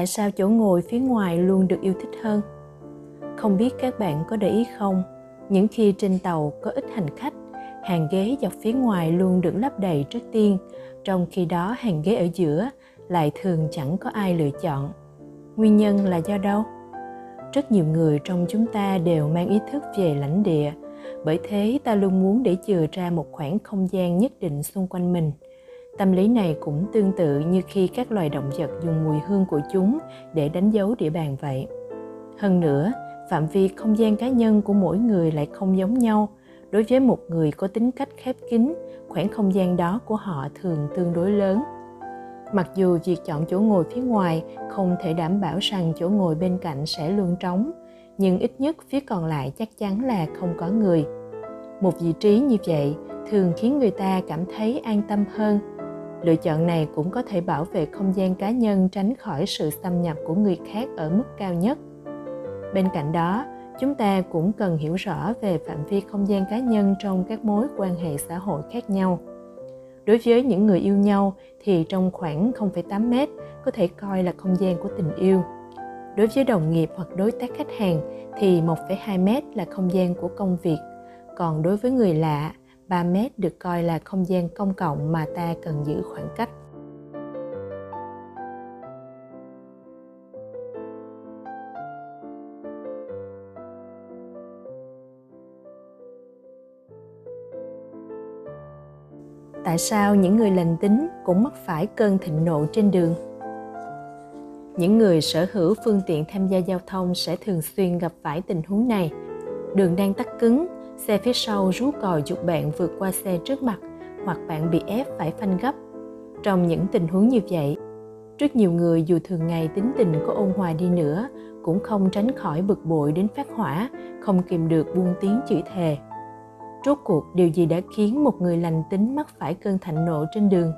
tại sao chỗ ngồi phía ngoài luôn được yêu thích hơn? Không biết các bạn có để ý không, những khi trên tàu có ít hành khách, hàng ghế dọc phía ngoài luôn được lấp đầy trước tiên, trong khi đó hàng ghế ở giữa lại thường chẳng có ai lựa chọn. Nguyên nhân là do đâu? Rất nhiều người trong chúng ta đều mang ý thức về lãnh địa, bởi thế ta luôn muốn để chừa ra một khoảng không gian nhất định xung quanh mình tâm lý này cũng tương tự như khi các loài động vật dùng mùi hương của chúng để đánh dấu địa bàn vậy. Hơn nữa, phạm vi không gian cá nhân của mỗi người lại không giống nhau. Đối với một người có tính cách khép kín, khoảng không gian đó của họ thường tương đối lớn. Mặc dù việc chọn chỗ ngồi phía ngoài không thể đảm bảo rằng chỗ ngồi bên cạnh sẽ luôn trống, nhưng ít nhất phía còn lại chắc chắn là không có người. Một vị trí như vậy thường khiến người ta cảm thấy an tâm hơn lựa chọn này cũng có thể bảo vệ không gian cá nhân tránh khỏi sự xâm nhập của người khác ở mức cao nhất. Bên cạnh đó chúng ta cũng cần hiểu rõ về phạm vi không gian cá nhân trong các mối quan hệ xã hội khác nhau. Đối với những người yêu nhau thì trong khoảng 0,8 mét có thể coi là không gian của tình yêu. Đối với đồng nghiệp hoặc đối tác khách hàng thì 1,2 mét là không gian của công việc. Còn đối với người lạ 3 mét được coi là không gian công cộng mà ta cần giữ khoảng cách. Tại sao những người lành tính cũng mắc phải cơn thịnh nộ trên đường? Những người sở hữu phương tiện tham gia giao thông sẽ thường xuyên gặp phải tình huống này. Đường đang tắc cứng xe phía sau rú còi dục bạn vượt qua xe trước mặt hoặc bạn bị ép phải phanh gấp. Trong những tình huống như vậy, rất nhiều người dù thường ngày tính tình có ôn hòa đi nữa cũng không tránh khỏi bực bội đến phát hỏa, không kìm được buông tiếng chửi thề. Rốt cuộc, điều gì đã khiến một người lành tính mắc phải cơn thạnh nộ trên đường?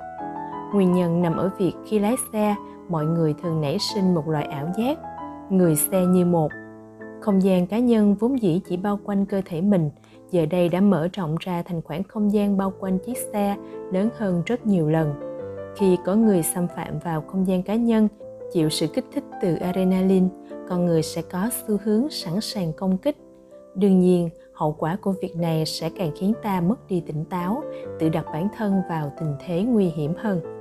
Nguyên nhân nằm ở việc khi lái xe, mọi người thường nảy sinh một loại ảo giác. Người xe như một không gian cá nhân vốn dĩ chỉ bao quanh cơ thể mình giờ đây đã mở rộng ra thành khoảng không gian bao quanh chiếc xe lớn hơn rất nhiều lần. Khi có người xâm phạm vào không gian cá nhân, chịu sự kích thích từ adrenaline, con người sẽ có xu hướng sẵn sàng công kích. Đương nhiên, hậu quả của việc này sẽ càng khiến ta mất đi tỉnh táo, tự đặt bản thân vào tình thế nguy hiểm hơn.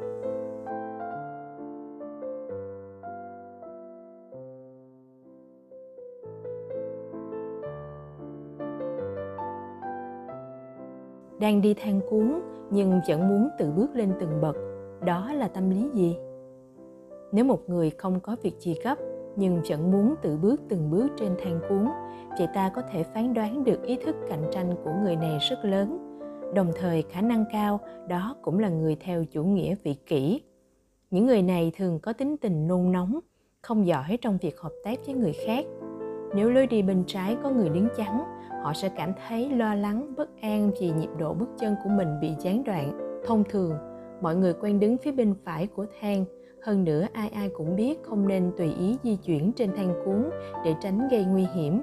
Đang đi thang cuốn, nhưng vẫn muốn tự bước lên từng bậc. Đó là tâm lý gì? Nếu một người không có việc gì gấp, nhưng vẫn muốn tự bước từng bước trên thang cuốn chị ta có thể phán đoán được ý thức cạnh tranh của người này rất lớn. Đồng thời, khả năng cao, đó cũng là người theo chủ nghĩa vị kỷ. Những người này thường có tính tình nôn nóng, không giỏi trong việc hợp tác với người khác. Nếu lối đi bên trái có người đứng chắn họ sẽ cảm thấy lo lắng, bất an vì nhịp độ bước chân của mình bị gián đoạn. Thông thường, mọi người quen đứng phía bên phải của thang. Hơn nữa, ai ai cũng biết không nên tùy ý di chuyển trên thang cuốn để tránh gây nguy hiểm.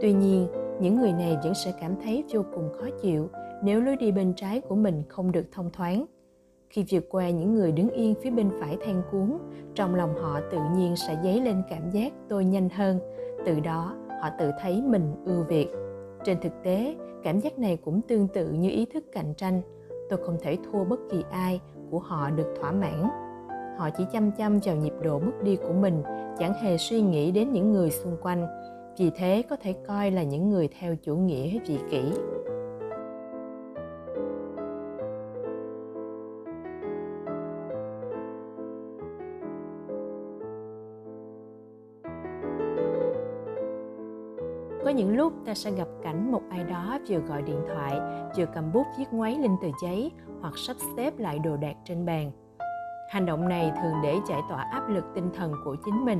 Tuy nhiên, những người này vẫn sẽ cảm thấy vô cùng khó chịu nếu lối đi bên trái của mình không được thông thoáng. Khi vượt qua những người đứng yên phía bên phải thang cuốn, trong lòng họ tự nhiên sẽ dấy lên cảm giác tôi nhanh hơn. Từ đó, họ tự thấy mình ưu việt trên thực tế, cảm giác này cũng tương tự như ý thức cạnh tranh. Tôi không thể thua bất kỳ ai của họ được thỏa mãn. Họ chỉ chăm chăm vào nhịp độ bước đi của mình, chẳng hề suy nghĩ đến những người xung quanh. Vì thế có thể coi là những người theo chủ nghĩa vị kỷ. Lúc ta sẽ gặp cảnh một ai đó vừa gọi điện thoại, vừa cầm bút viết ngoáy lên tờ giấy hoặc sắp xếp lại đồ đạc trên bàn. Hành động này thường để giải tỏa áp lực tinh thần của chính mình.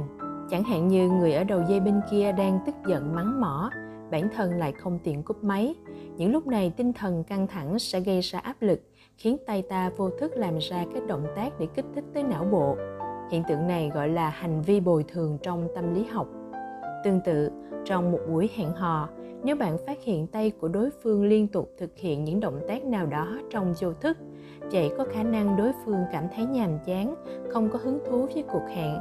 Chẳng hạn như người ở đầu dây bên kia đang tức giận mắng mỏ, bản thân lại không tiện cúp máy. Những lúc này tinh thần căng thẳng sẽ gây ra áp lực, khiến tay ta vô thức làm ra các động tác để kích thích tới não bộ. Hiện tượng này gọi là hành vi bồi thường trong tâm lý học tương tự trong một buổi hẹn hò. Nếu bạn phát hiện tay của đối phương liên tục thực hiện những động tác nào đó trong vô thức, vậy có khả năng đối phương cảm thấy nhàm chán, không có hứng thú với cuộc hẹn.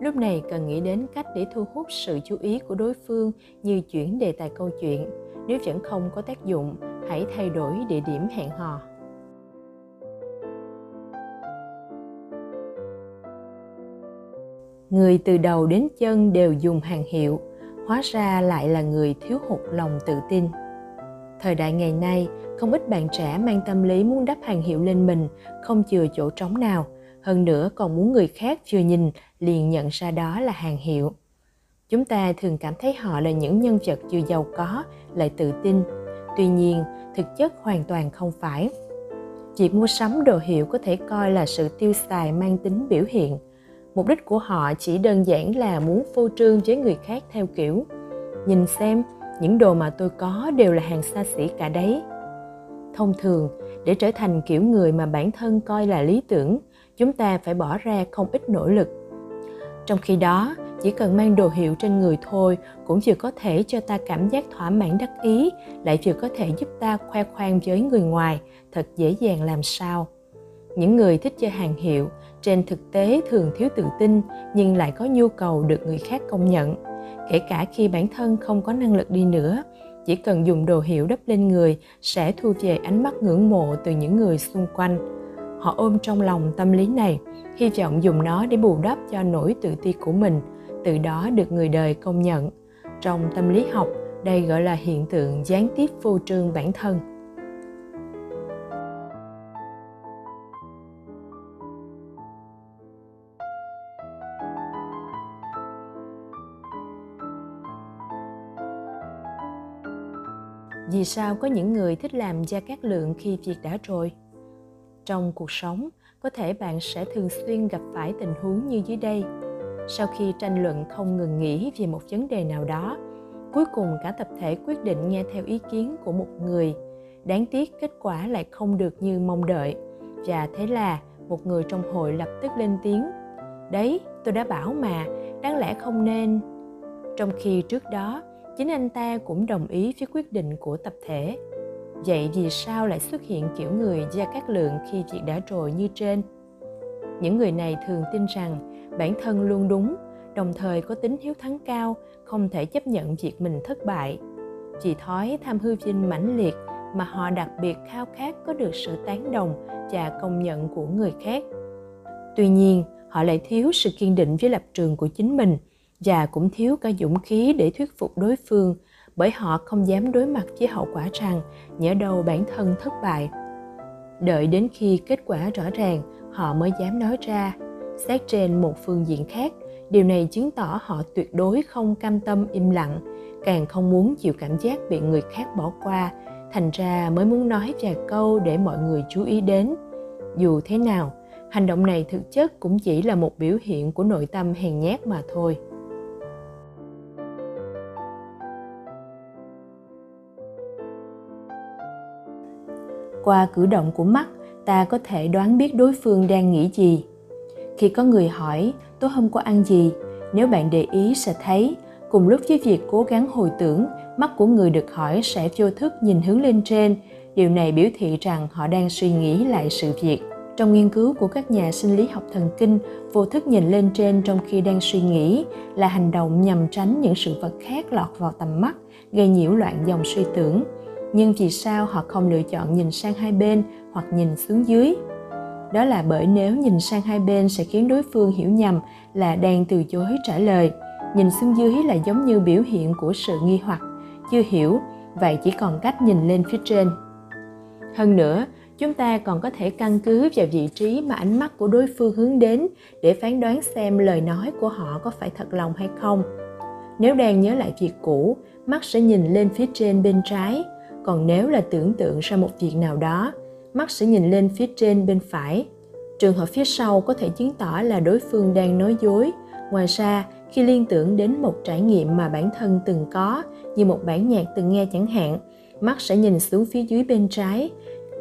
Lúc này cần nghĩ đến cách để thu hút sự chú ý của đối phương như chuyển đề tài câu chuyện. Nếu vẫn không có tác dụng, hãy thay đổi địa điểm hẹn hò. Người từ đầu đến chân đều dùng hàng hiệu, hóa ra lại là người thiếu hụt lòng tự tin. Thời đại ngày nay, không ít bạn trẻ mang tâm lý muốn đắp hàng hiệu lên mình, không chừa chỗ trống nào, hơn nữa còn muốn người khác chưa nhìn liền nhận ra đó là hàng hiệu. Chúng ta thường cảm thấy họ là những nhân vật chưa giàu có, lại tự tin. Tuy nhiên, thực chất hoàn toàn không phải. Việc mua sắm đồ hiệu có thể coi là sự tiêu xài mang tính biểu hiện mục đích của họ chỉ đơn giản là muốn phô trương với người khác theo kiểu. Nhìn xem, những đồ mà tôi có đều là hàng xa xỉ cả đấy. Thông thường, để trở thành kiểu người mà bản thân coi là lý tưởng, chúng ta phải bỏ ra không ít nỗ lực. Trong khi đó, chỉ cần mang đồ hiệu trên người thôi cũng vừa có thể cho ta cảm giác thỏa mãn đắc ý, lại vừa có thể giúp ta khoe khoang với người ngoài, thật dễ dàng làm sao những người thích chơi hàng hiệu, trên thực tế thường thiếu tự tin, nhưng lại có nhu cầu được người khác công nhận. Kể cả khi bản thân không có năng lực đi nữa, chỉ cần dùng đồ hiệu đắp lên người sẽ thu về ánh mắt ngưỡng mộ từ những người xung quanh. Họ ôm trong lòng tâm lý này, hy vọng dùng nó để bù đắp cho nỗi tự ti của mình, từ đó được người đời công nhận. Trong tâm lý học, đây gọi là hiện tượng gián tiếp phô trương bản thân. Vì sao có những người thích làm gia cát lượng khi việc đã rồi? Trong cuộc sống, có thể bạn sẽ thường xuyên gặp phải tình huống như dưới đây. Sau khi tranh luận không ngừng nghỉ về một vấn đề nào đó, cuối cùng cả tập thể quyết định nghe theo ý kiến của một người. Đáng tiếc kết quả lại không được như mong đợi. Và thế là một người trong hội lập tức lên tiếng. Đấy, tôi đã bảo mà, đáng lẽ không nên. Trong khi trước đó chính anh ta cũng đồng ý với quyết định của tập thể. Vậy vì sao lại xuất hiện kiểu người gia cát lượng khi việc đã rồi như trên? Những người này thường tin rằng bản thân luôn đúng, đồng thời có tính hiếu thắng cao, không thể chấp nhận việc mình thất bại. Chỉ thói tham hư vinh mãnh liệt mà họ đặc biệt khao khát có được sự tán đồng và công nhận của người khác. Tuy nhiên, họ lại thiếu sự kiên định với lập trường của chính mình và cũng thiếu cả dũng khí để thuyết phục đối phương, bởi họ không dám đối mặt với hậu quả rằng nhỡ đâu bản thân thất bại. Đợi đến khi kết quả rõ ràng, họ mới dám nói ra. Xét trên một phương diện khác, điều này chứng tỏ họ tuyệt đối không cam tâm im lặng, càng không muốn chịu cảm giác bị người khác bỏ qua. Thành ra mới muốn nói vài câu để mọi người chú ý đến. Dù thế nào, hành động này thực chất cũng chỉ là một biểu hiện của nội tâm hèn nhát mà thôi. Qua cử động của mắt, ta có thể đoán biết đối phương đang nghĩ gì. Khi có người hỏi tối hôm có ăn gì? Nếu bạn để ý sẽ thấy, cùng lúc với việc cố gắng hồi tưởng, mắt của người được hỏi sẽ vô thức nhìn hướng lên trên. Điều này biểu thị rằng họ đang suy nghĩ lại sự việc. Trong nghiên cứu của các nhà sinh lý học thần kinh, vô thức nhìn lên trên trong khi đang suy nghĩ là hành động nhằm tránh những sự vật khác lọt vào tầm mắt, gây nhiễu loạn dòng suy tưởng nhưng vì sao họ không lựa chọn nhìn sang hai bên hoặc nhìn xuống dưới? Đó là bởi nếu nhìn sang hai bên sẽ khiến đối phương hiểu nhầm là đang từ chối trả lời. Nhìn xuống dưới là giống như biểu hiện của sự nghi hoặc, chưa hiểu, vậy chỉ còn cách nhìn lên phía trên. Hơn nữa, chúng ta còn có thể căn cứ vào vị trí mà ánh mắt của đối phương hướng đến để phán đoán xem lời nói của họ có phải thật lòng hay không. Nếu đang nhớ lại việc cũ, mắt sẽ nhìn lên phía trên bên trái còn nếu là tưởng tượng ra một việc nào đó, mắt sẽ nhìn lên phía trên bên phải. Trường hợp phía sau có thể chứng tỏ là đối phương đang nói dối. Ngoài ra, khi liên tưởng đến một trải nghiệm mà bản thân từng có, như một bản nhạc từng nghe chẳng hạn, mắt sẽ nhìn xuống phía dưới bên trái.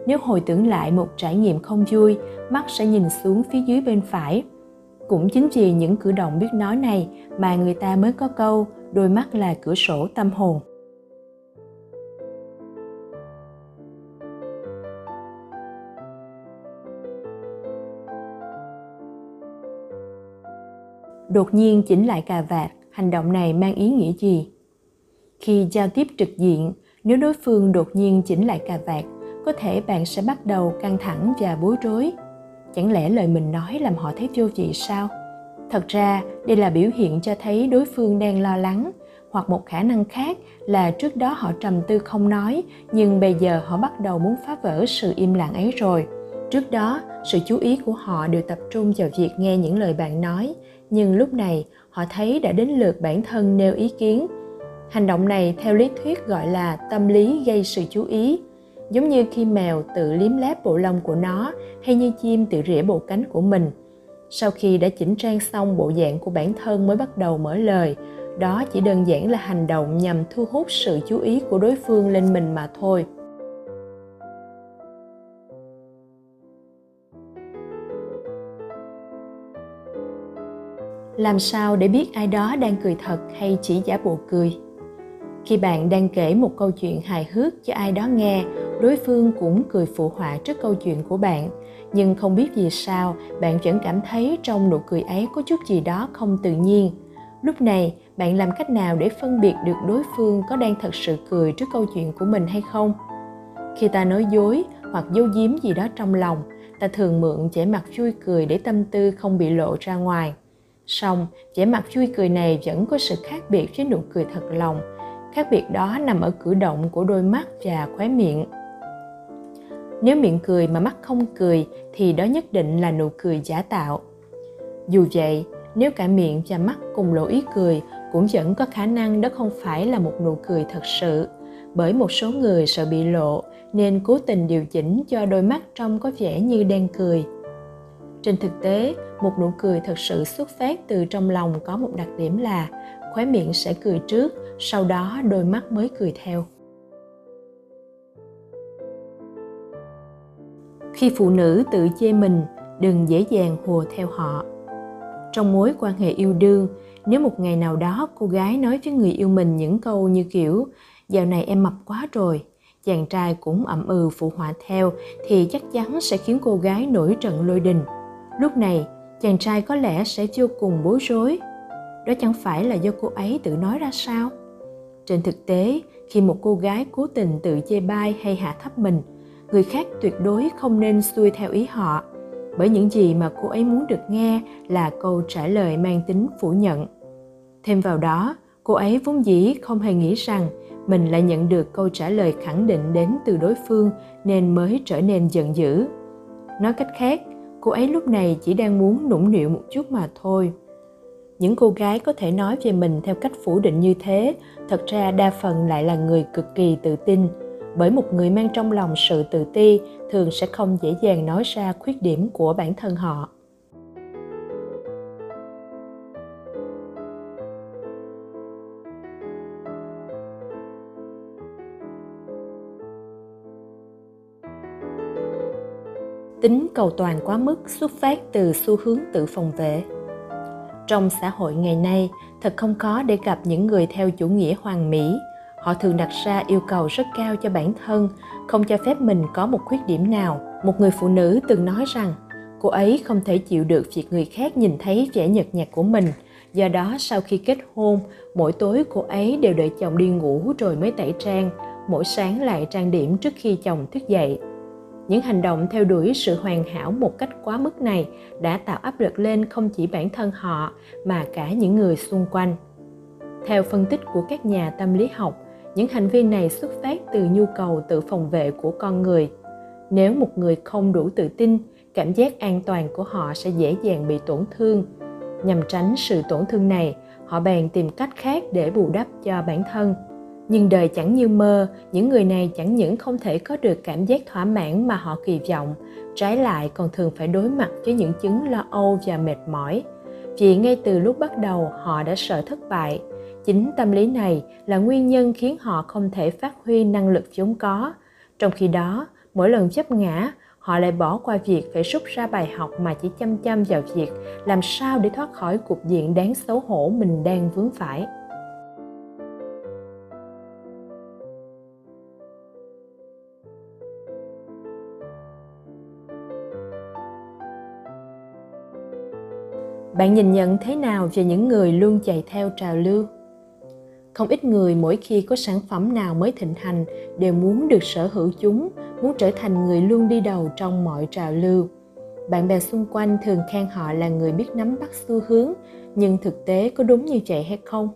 Nếu hồi tưởng lại một trải nghiệm không vui, mắt sẽ nhìn xuống phía dưới bên phải. Cũng chính vì những cử động biết nói này mà người ta mới có câu, đôi mắt là cửa sổ tâm hồn. Đột nhiên chỉnh lại cà vạt, hành động này mang ý nghĩa gì? Khi giao tiếp trực diện, nếu đối phương đột nhiên chỉnh lại cà vạt, có thể bạn sẽ bắt đầu căng thẳng và bối rối. Chẳng lẽ lời mình nói làm họ thấy vô vị sao? Thật ra, đây là biểu hiện cho thấy đối phương đang lo lắng, hoặc một khả năng khác là trước đó họ trầm tư không nói, nhưng bây giờ họ bắt đầu muốn phá vỡ sự im lặng ấy rồi. Trước đó, sự chú ý của họ đều tập trung vào việc nghe những lời bạn nói nhưng lúc này, họ thấy đã đến lượt bản thân nêu ý kiến. Hành động này theo lý thuyết gọi là tâm lý gây sự chú ý. Giống như khi mèo tự liếm láp bộ lông của nó hay như chim tự rỉa bộ cánh của mình. Sau khi đã chỉnh trang xong bộ dạng của bản thân mới bắt đầu mở lời, đó chỉ đơn giản là hành động nhằm thu hút sự chú ý của đối phương lên mình mà thôi. Làm sao để biết ai đó đang cười thật hay chỉ giả bộ cười? Khi bạn đang kể một câu chuyện hài hước cho ai đó nghe, đối phương cũng cười phụ họa trước câu chuyện của bạn. Nhưng không biết vì sao, bạn vẫn cảm thấy trong nụ cười ấy có chút gì đó không tự nhiên. Lúc này, bạn làm cách nào để phân biệt được đối phương có đang thật sự cười trước câu chuyện của mình hay không? Khi ta nói dối hoặc giấu giếm gì đó trong lòng, ta thường mượn vẻ mặt vui cười để tâm tư không bị lộ ra ngoài song, vẻ mặt vui cười này vẫn có sự khác biệt với nụ cười thật lòng. Khác biệt đó nằm ở cử động của đôi mắt và khóe miệng. Nếu miệng cười mà mắt không cười, thì đó nhất định là nụ cười giả tạo. Dù vậy, nếu cả miệng và mắt cùng lộ ý cười, cũng vẫn có khả năng đó không phải là một nụ cười thật sự. Bởi một số người sợ bị lộ, nên cố tình điều chỉnh cho đôi mắt trông có vẻ như đang cười trên thực tế, một nụ cười thật sự xuất phát từ trong lòng có một đặc điểm là khóe miệng sẽ cười trước, sau đó đôi mắt mới cười theo. Khi phụ nữ tự chê mình, đừng dễ dàng hùa theo họ. Trong mối quan hệ yêu đương, nếu một ngày nào đó cô gái nói với người yêu mình những câu như kiểu, dạo này em mập quá rồi, chàng trai cũng ậm ừ phụ họa theo thì chắc chắn sẽ khiến cô gái nổi trận lôi đình lúc này, chàng trai có lẽ sẽ vô cùng bối rối. Đó chẳng phải là do cô ấy tự nói ra sao? Trên thực tế, khi một cô gái cố tình tự chê bai hay hạ thấp mình, người khác tuyệt đối không nên xuôi theo ý họ. Bởi những gì mà cô ấy muốn được nghe là câu trả lời mang tính phủ nhận. Thêm vào đó, cô ấy vốn dĩ không hề nghĩ rằng mình lại nhận được câu trả lời khẳng định đến từ đối phương nên mới trở nên giận dữ. Nói cách khác cô ấy lúc này chỉ đang muốn nũng nịu một chút mà thôi. Những cô gái có thể nói về mình theo cách phủ định như thế, thật ra đa phần lại là người cực kỳ tự tin. Bởi một người mang trong lòng sự tự ti, thường sẽ không dễ dàng nói ra khuyết điểm của bản thân họ. Tính cầu toàn quá mức xuất phát từ xu hướng tự phòng vệ. Trong xã hội ngày nay, thật không khó để gặp những người theo chủ nghĩa hoàn mỹ. Họ thường đặt ra yêu cầu rất cao cho bản thân, không cho phép mình có một khuyết điểm nào. Một người phụ nữ từng nói rằng, cô ấy không thể chịu được việc người khác nhìn thấy vẻ nhợt nhạt của mình. Do đó, sau khi kết hôn, mỗi tối cô ấy đều đợi chồng đi ngủ rồi mới tẩy trang, mỗi sáng lại trang điểm trước khi chồng thức dậy những hành động theo đuổi sự hoàn hảo một cách quá mức này đã tạo áp lực lên không chỉ bản thân họ, mà cả những người xung quanh. Theo phân tích của các nhà tâm lý học, những hành vi này xuất phát từ nhu cầu tự phòng vệ của con người. Nếu một người không đủ tự tin, cảm giác an toàn của họ sẽ dễ dàng bị tổn thương. Nhằm tránh sự tổn thương này, họ bèn tìm cách khác để bù đắp cho bản thân nhưng đời chẳng như mơ, những người này chẳng những không thể có được cảm giác thỏa mãn mà họ kỳ vọng. Trái lại, còn thường phải đối mặt với những chứng lo âu và mệt mỏi. Vì ngay từ lúc bắt đầu, họ đã sợ thất bại. Chính tâm lý này là nguyên nhân khiến họ không thể phát huy năng lực vốn có. Trong khi đó, mỗi lần chấp ngã, họ lại bỏ qua việc phải rút ra bài học mà chỉ chăm chăm vào việc làm sao để thoát khỏi cục diện đáng xấu hổ mình đang vướng phải. Bạn nhìn nhận thế nào về những người luôn chạy theo trào lưu? Không ít người mỗi khi có sản phẩm nào mới thịnh hành đều muốn được sở hữu chúng, muốn trở thành người luôn đi đầu trong mọi trào lưu. Bạn bè xung quanh thường khen họ là người biết nắm bắt xu hướng, nhưng thực tế có đúng như vậy hay không?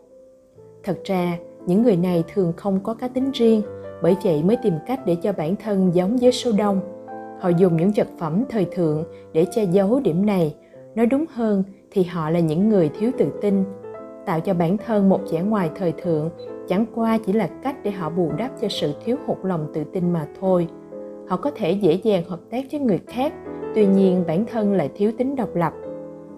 Thật ra, những người này thường không có cá tính riêng, bởi vậy mới tìm cách để cho bản thân giống với số đông. Họ dùng những vật phẩm thời thượng để che giấu điểm này. Nói đúng hơn thì họ là những người thiếu tự tin, tạo cho bản thân một vẻ ngoài thời thượng, chẳng qua chỉ là cách để họ bù đắp cho sự thiếu hụt lòng tự tin mà thôi. Họ có thể dễ dàng hợp tác với người khác, tuy nhiên bản thân lại thiếu tính độc lập.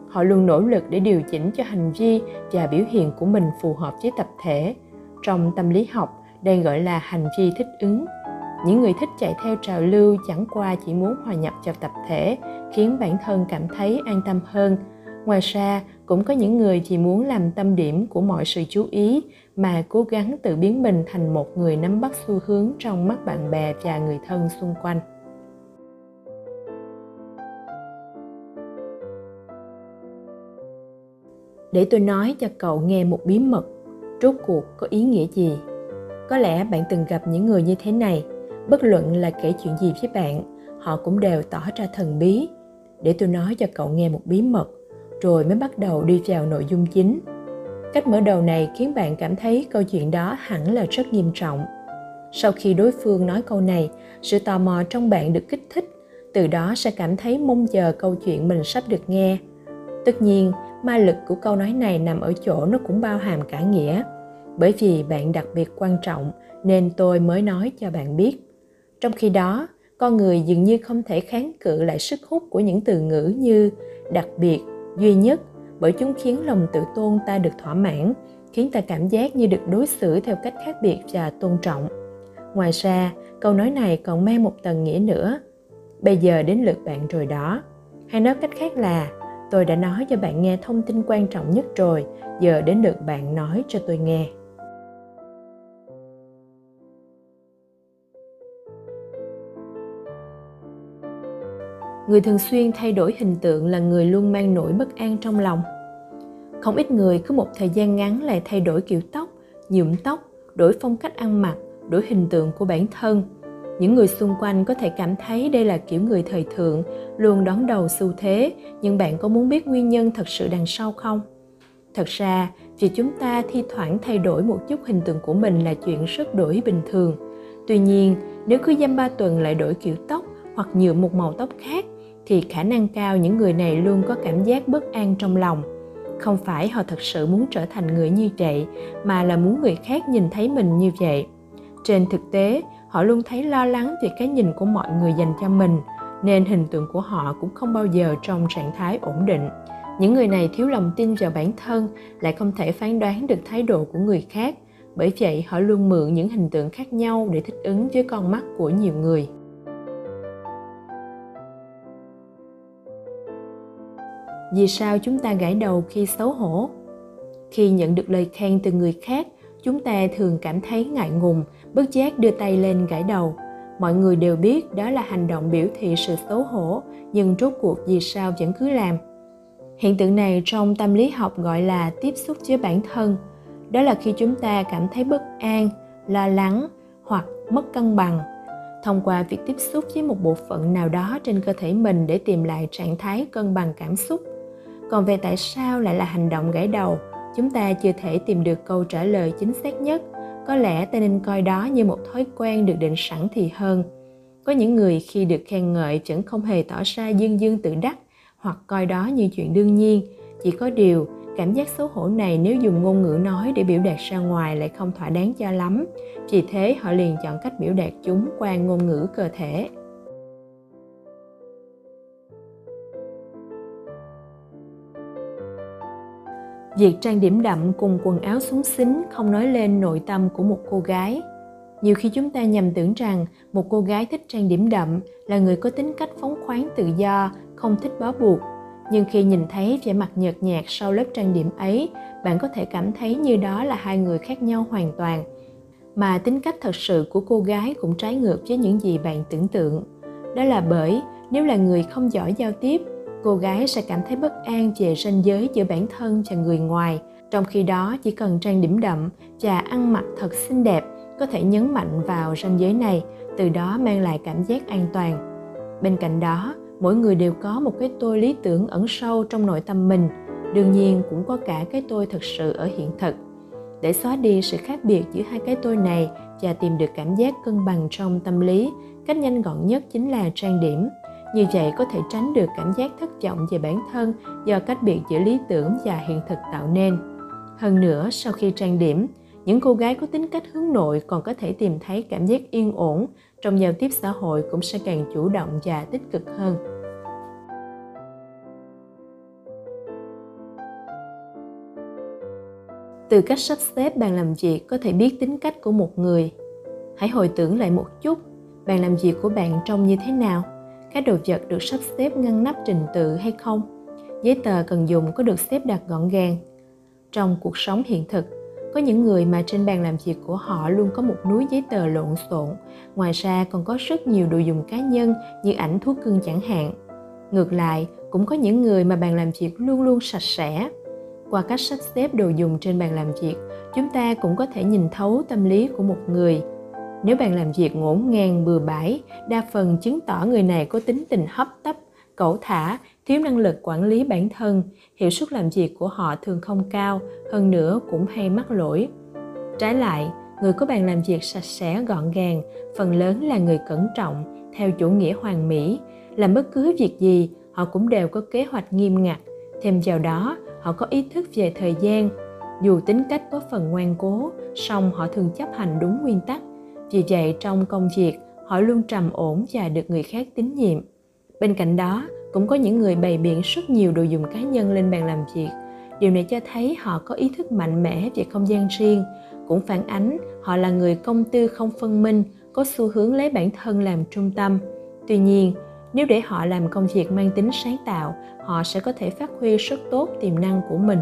Họ luôn nỗ lực để điều chỉnh cho hành vi và biểu hiện của mình phù hợp với tập thể. Trong tâm lý học, đây gọi là hành vi thích ứng. Những người thích chạy theo trào lưu chẳng qua chỉ muốn hòa nhập vào tập thể, khiến bản thân cảm thấy an tâm hơn ngoài ra, cũng có những người chỉ muốn làm tâm điểm của mọi sự chú ý mà cố gắng tự biến mình thành một người nắm bắt xu hướng trong mắt bạn bè và người thân xung quanh. Để tôi nói cho cậu nghe một bí mật rốt cuộc có ý nghĩa gì. Có lẽ bạn từng gặp những người như thế này, bất luận là kể chuyện gì với bạn, họ cũng đều tỏ ra thần bí. Để tôi nói cho cậu nghe một bí mật rồi mới bắt đầu đi vào nội dung chính. Cách mở đầu này khiến bạn cảm thấy câu chuyện đó hẳn là rất nghiêm trọng. Sau khi đối phương nói câu này, sự tò mò trong bạn được kích thích, từ đó sẽ cảm thấy mong chờ câu chuyện mình sắp được nghe. Tất nhiên, ma lực của câu nói này nằm ở chỗ nó cũng bao hàm cả nghĩa, bởi vì bạn đặc biệt quan trọng nên tôi mới nói cho bạn biết. Trong khi đó, con người dường như không thể kháng cự lại sức hút của những từ ngữ như đặc biệt duy nhất bởi chúng khiến lòng tự tôn ta được thỏa mãn, khiến ta cảm giác như được đối xử theo cách khác biệt và tôn trọng. Ngoài ra, câu nói này còn mang một tầng nghĩa nữa. Bây giờ đến lượt bạn rồi đó. Hay nói cách khác là, tôi đã nói cho bạn nghe thông tin quan trọng nhất rồi, giờ đến lượt bạn nói cho tôi nghe. Người thường xuyên thay đổi hình tượng là người luôn mang nỗi bất an trong lòng. Không ít người cứ một thời gian ngắn lại thay đổi kiểu tóc, nhuộm tóc, đổi phong cách ăn mặc, đổi hình tượng của bản thân. Những người xung quanh có thể cảm thấy đây là kiểu người thời thượng, luôn đón đầu xu thế, nhưng bạn có muốn biết nguyên nhân thật sự đằng sau không? Thật ra việc chúng ta thi thoảng thay đổi một chút hình tượng của mình là chuyện rất đổi bình thường. Tuy nhiên, nếu cứ dăm ba tuần lại đổi kiểu tóc hoặc nhuộm một màu tóc khác thì khả năng cao những người này luôn có cảm giác bất an trong lòng. Không phải họ thật sự muốn trở thành người như vậy, mà là muốn người khác nhìn thấy mình như vậy. Trên thực tế, họ luôn thấy lo lắng về cái nhìn của mọi người dành cho mình, nên hình tượng của họ cũng không bao giờ trong trạng thái ổn định. Những người này thiếu lòng tin vào bản thân, lại không thể phán đoán được thái độ của người khác. Bởi vậy, họ luôn mượn những hình tượng khác nhau để thích ứng với con mắt của nhiều người. Vì sao chúng ta gãi đầu khi xấu hổ? Khi nhận được lời khen từ người khác, chúng ta thường cảm thấy ngại ngùng, bất giác đưa tay lên gãi đầu. Mọi người đều biết đó là hành động biểu thị sự xấu hổ, nhưng rốt cuộc vì sao vẫn cứ làm? Hiện tượng này trong tâm lý học gọi là tiếp xúc với bản thân. Đó là khi chúng ta cảm thấy bất an, lo lắng hoặc mất cân bằng. Thông qua việc tiếp xúc với một bộ phận nào đó trên cơ thể mình để tìm lại trạng thái cân bằng cảm xúc còn về tại sao lại là hành động gãy đầu, chúng ta chưa thể tìm được câu trả lời chính xác nhất. Có lẽ ta nên coi đó như một thói quen được định sẵn thì hơn. Có những người khi được khen ngợi vẫn không hề tỏ ra dương dương tự đắc, hoặc coi đó như chuyện đương nhiên. Chỉ có điều, cảm giác xấu hổ này nếu dùng ngôn ngữ nói để biểu đạt ra ngoài lại không thỏa đáng cho lắm. Vì thế, họ liền chọn cách biểu đạt chúng qua ngôn ngữ cơ thể. Việc trang điểm đậm cùng quần áo súng xính không nói lên nội tâm của một cô gái. Nhiều khi chúng ta nhầm tưởng rằng một cô gái thích trang điểm đậm là người có tính cách phóng khoáng tự do, không thích bó buộc. Nhưng khi nhìn thấy vẻ mặt nhợt nhạt sau lớp trang điểm ấy, bạn có thể cảm thấy như đó là hai người khác nhau hoàn toàn. Mà tính cách thật sự của cô gái cũng trái ngược với những gì bạn tưởng tượng. Đó là bởi nếu là người không giỏi giao tiếp, cô gái sẽ cảm thấy bất an về ranh giới giữa bản thân và người ngoài, trong khi đó chỉ cần trang điểm đậm và ăn mặc thật xinh đẹp có thể nhấn mạnh vào ranh giới này, từ đó mang lại cảm giác an toàn. Bên cạnh đó, mỗi người đều có một cái tôi lý tưởng ẩn sâu trong nội tâm mình, đương nhiên cũng có cả cái tôi thực sự ở hiện thực. Để xóa đi sự khác biệt giữa hai cái tôi này và tìm được cảm giác cân bằng trong tâm lý, cách nhanh gọn nhất chính là trang điểm như vậy có thể tránh được cảm giác thất vọng về bản thân do cách biệt giữa lý tưởng và hiện thực tạo nên. Hơn nữa, sau khi trang điểm, những cô gái có tính cách hướng nội còn có thể tìm thấy cảm giác yên ổn trong giao tiếp xã hội cũng sẽ càng chủ động và tích cực hơn. Từ cách sắp xếp bàn làm việc có thể biết tính cách của một người. Hãy hồi tưởng lại một chút, bàn làm việc của bạn trông như thế nào các đồ vật được sắp xếp ngăn nắp trình tự hay không? Giấy tờ cần dùng có được xếp đặt gọn gàng? Trong cuộc sống hiện thực, có những người mà trên bàn làm việc của họ luôn có một núi giấy tờ lộn xộn. Ngoài ra còn có rất nhiều đồ dùng cá nhân như ảnh thuốc cưng chẳng hạn. Ngược lại, cũng có những người mà bàn làm việc luôn luôn sạch sẽ. Qua cách sắp xếp đồ dùng trên bàn làm việc, chúng ta cũng có thể nhìn thấu tâm lý của một người nếu bạn làm việc ngổn ngang bừa bãi, đa phần chứng tỏ người này có tính tình hấp tấp, cẩu thả, thiếu năng lực quản lý bản thân, hiệu suất làm việc của họ thường không cao, hơn nữa cũng hay mắc lỗi. Trái lại, người có bàn làm việc sạch sẽ gọn gàng, phần lớn là người cẩn trọng, theo chủ nghĩa hoàn mỹ. Làm bất cứ việc gì, họ cũng đều có kế hoạch nghiêm ngặt. Thêm vào đó, họ có ý thức về thời gian. Dù tính cách có phần ngoan cố, song họ thường chấp hành đúng nguyên tắc vì vậy, trong công việc, họ luôn trầm ổn và được người khác tín nhiệm. Bên cạnh đó, cũng có những người bày biện rất nhiều đồ dùng cá nhân lên bàn làm việc. Điều này cho thấy họ có ý thức mạnh mẽ về không gian riêng, cũng phản ánh họ là người công tư không phân minh, có xu hướng lấy bản thân làm trung tâm. Tuy nhiên, nếu để họ làm công việc mang tính sáng tạo, họ sẽ có thể phát huy rất tốt tiềm năng của mình.